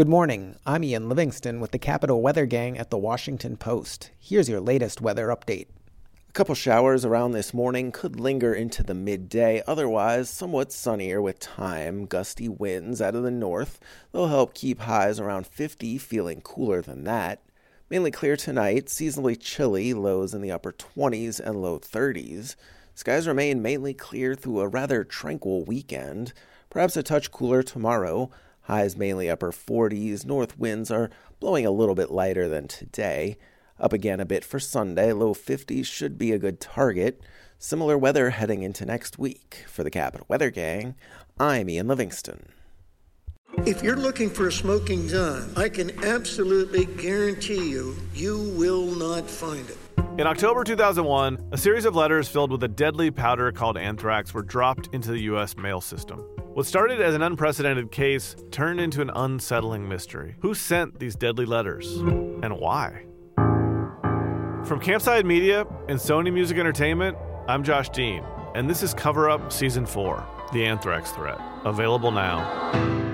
Good morning. I'm Ian Livingston with the Capital Weather Gang at the Washington Post. Here's your latest weather update. A couple showers around this morning could linger into the midday, otherwise, somewhat sunnier with time. Gusty winds out of the north. They'll help keep highs around 50, feeling cooler than that. Mainly clear tonight, seasonally chilly, lows in the upper 20s and low 30s. Skies remain mainly clear through a rather tranquil weekend, perhaps a touch cooler tomorrow. Highs mainly upper 40s. North winds are blowing a little bit lighter than today. Up again a bit for Sunday. Low 50s should be a good target. Similar weather heading into next week. For the Capital Weather Gang, I'm Ian Livingston. If you're looking for a smoking gun, I can absolutely guarantee you, you will not find it. In October 2001, a series of letters filled with a deadly powder called anthrax were dropped into the U.S. mail system. What started as an unprecedented case turned into an unsettling mystery. Who sent these deadly letters? And why? From Campside Media and Sony Music Entertainment, I'm Josh Dean, and this is Cover Up Season 4 The Anthrax Threat. Available now.